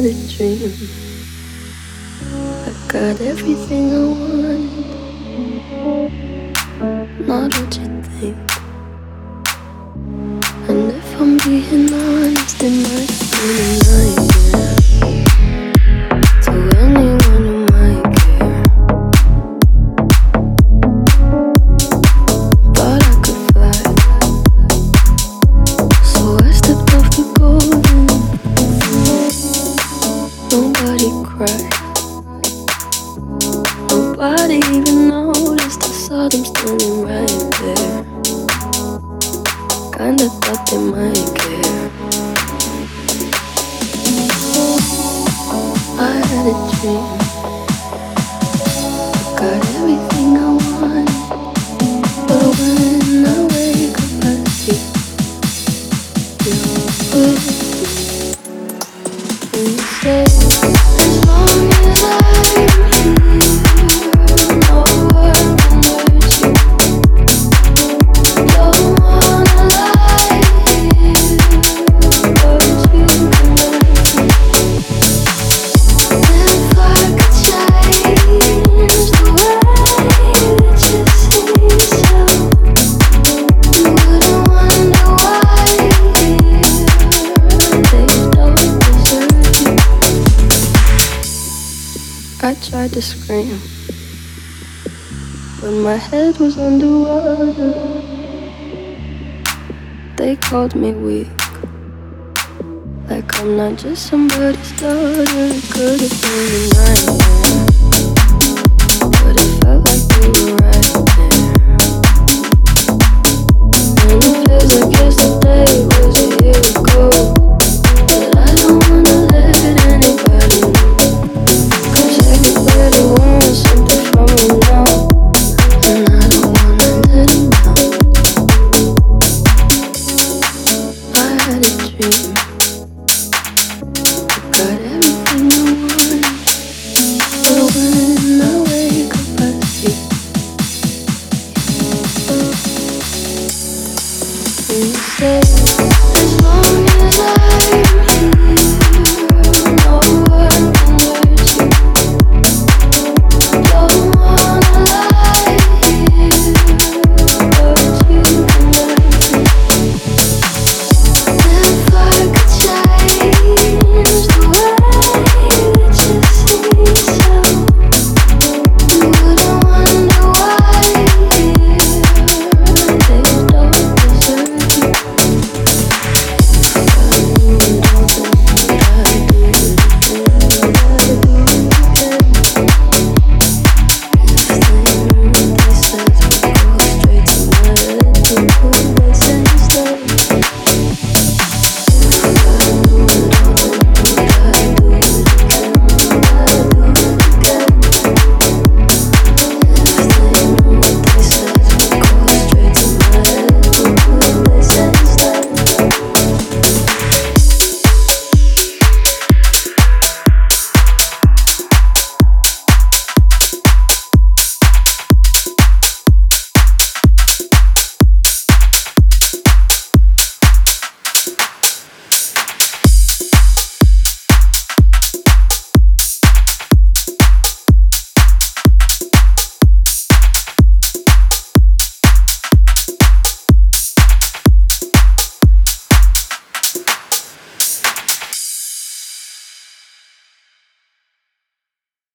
Had a dream. I got everything I wanted. Not what you think. And if I'm being honest, it might have been noticed. I saw them standing right there. Kinda thought they might care. I had a dream. I tried to scream, but my head was underwater. They called me weak. Like I'm not just somebody's daughter. Could have been a nightmare. But it felt like we were be